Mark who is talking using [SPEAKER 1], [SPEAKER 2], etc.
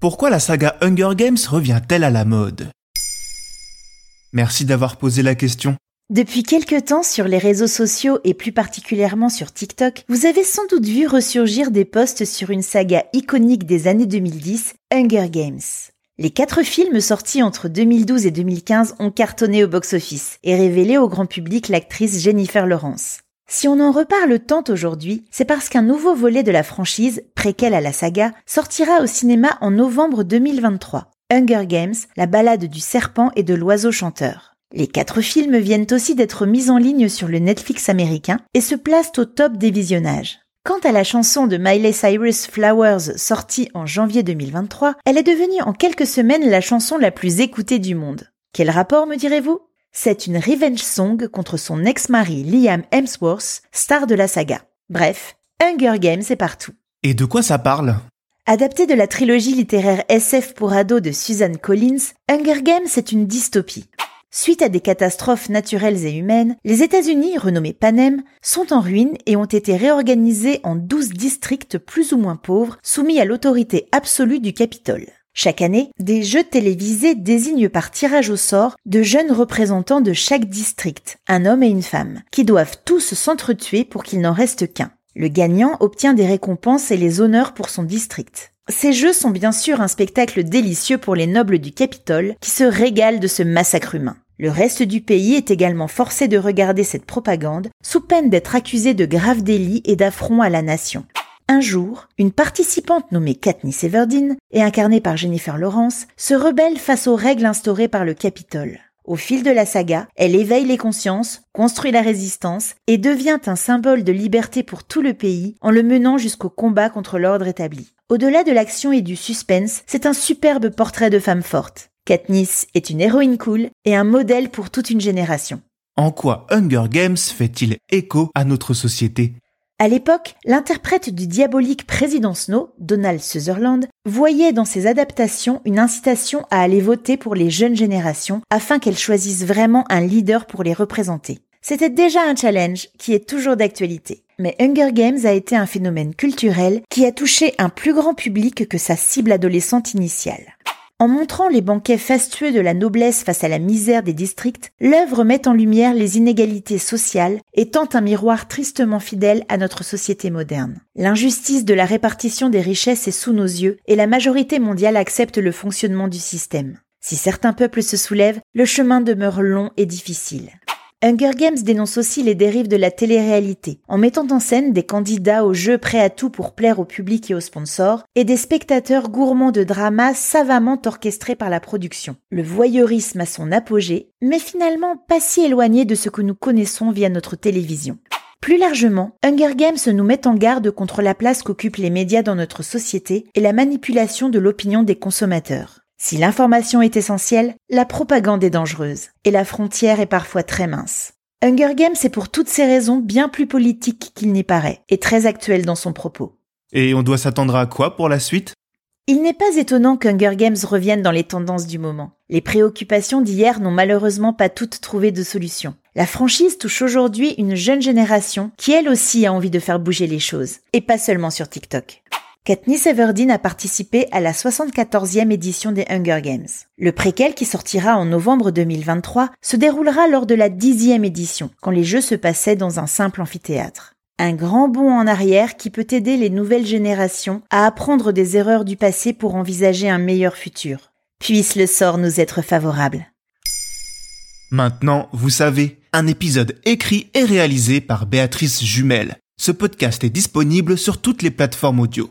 [SPEAKER 1] Pourquoi la saga Hunger Games revient-elle à la mode? Merci d'avoir posé la question.
[SPEAKER 2] Depuis quelque temps sur les réseaux sociaux et plus particulièrement sur TikTok, vous avez sans doute vu ressurgir des posts sur une saga iconique des années 2010, Hunger Games. Les quatre films sortis entre 2012 et 2015 ont cartonné au box-office et révélé au grand public l'actrice Jennifer Lawrence. Si on en reparle tant aujourd'hui, c'est parce qu'un nouveau volet de la franchise, préquel à la saga, sortira au cinéma en novembre 2023. Hunger Games, la balade du serpent et de l'oiseau chanteur. Les quatre films viennent aussi d'être mis en ligne sur le Netflix américain et se placent au top des visionnages. Quant à la chanson de Miley Cyrus Flowers sortie en janvier 2023, elle est devenue en quelques semaines la chanson la plus écoutée du monde. Quel rapport me direz-vous? C'est une revenge song contre son ex-mari Liam Hemsworth, star de la saga. Bref, Hunger Games est partout.
[SPEAKER 1] Et de quoi ça parle?
[SPEAKER 2] Adapté de la trilogie littéraire SF pour ados de Susan Collins, Hunger Games est une dystopie. Suite à des catastrophes naturelles et humaines, les États-Unis, renommés Panem, sont en ruine et ont été réorganisés en 12 districts plus ou moins pauvres, soumis à l'autorité absolue du Capitole. Chaque année, des jeux télévisés désignent par tirage au sort de jeunes représentants de chaque district, un homme et une femme, qui doivent tous s'entretuer pour qu'il n'en reste qu'un. Le gagnant obtient des récompenses et les honneurs pour son district. Ces jeux sont bien sûr un spectacle délicieux pour les nobles du Capitole qui se régalent de ce massacre humain. Le reste du pays est également forcé de regarder cette propagande sous peine d'être accusé de graves délits et d'affronts à la nation. Un jour, une participante nommée Katniss Everdeen et incarnée par Jennifer Lawrence se rebelle face aux règles instaurées par le Capitole. Au fil de la saga, elle éveille les consciences, construit la résistance et devient un symbole de liberté pour tout le pays en le menant jusqu'au combat contre l'ordre établi. Au-delà de l'action et du suspense, c'est un superbe portrait de femme forte. Katniss est une héroïne cool et un modèle pour toute une génération.
[SPEAKER 1] En quoi Hunger Games fait-il écho à notre société?
[SPEAKER 2] À l'époque, l'interprète du diabolique président Snow, Donald Sutherland, voyait dans ses adaptations une incitation à aller voter pour les jeunes générations afin qu'elles choisissent vraiment un leader pour les représenter. C'était déjà un challenge qui est toujours d'actualité. Mais Hunger Games a été un phénomène culturel qui a touché un plus grand public que sa cible adolescente initiale. En montrant les banquets fastueux de la noblesse face à la misère des districts, l'œuvre met en lumière les inégalités sociales et tente un miroir tristement fidèle à notre société moderne. L'injustice de la répartition des richesses est sous nos yeux et la majorité mondiale accepte le fonctionnement du système. Si certains peuples se soulèvent, le chemin demeure long et difficile. Hunger Games dénonce aussi les dérives de la télé-réalité, en mettant en scène des candidats au jeu prêts à tout pour plaire au public et aux sponsors, et des spectateurs gourmands de drama savamment orchestrés par la production. Le voyeurisme a son apogée, mais finalement pas si éloigné de ce que nous connaissons via notre télévision. Plus largement, Hunger Games nous met en garde contre la place qu'occupent les médias dans notre société et la manipulation de l'opinion des consommateurs. Si l'information est essentielle, la propagande est dangereuse, et la frontière est parfois très mince. Hunger Games est pour toutes ces raisons bien plus politique qu'il n'y paraît, et très actuel dans son propos.
[SPEAKER 1] Et on doit s'attendre à quoi pour la suite?
[SPEAKER 2] Il n'est pas étonnant qu'Hunger Games revienne dans les tendances du moment. Les préoccupations d'hier n'ont malheureusement pas toutes trouvé de solution. La franchise touche aujourd'hui une jeune génération qui elle aussi a envie de faire bouger les choses, et pas seulement sur TikTok. Katniss Everdeen a participé à la 74e édition des Hunger Games. Le préquel qui sortira en novembre 2023 se déroulera lors de la dixième édition, quand les jeux se passaient dans un simple amphithéâtre. Un grand bond en arrière qui peut aider les nouvelles générations à apprendre des erreurs du passé pour envisager un meilleur futur. Puisse le sort nous être favorable.
[SPEAKER 1] Maintenant, vous savez, un épisode écrit et réalisé par Béatrice Jumel. Ce podcast est disponible sur toutes les plateformes audio.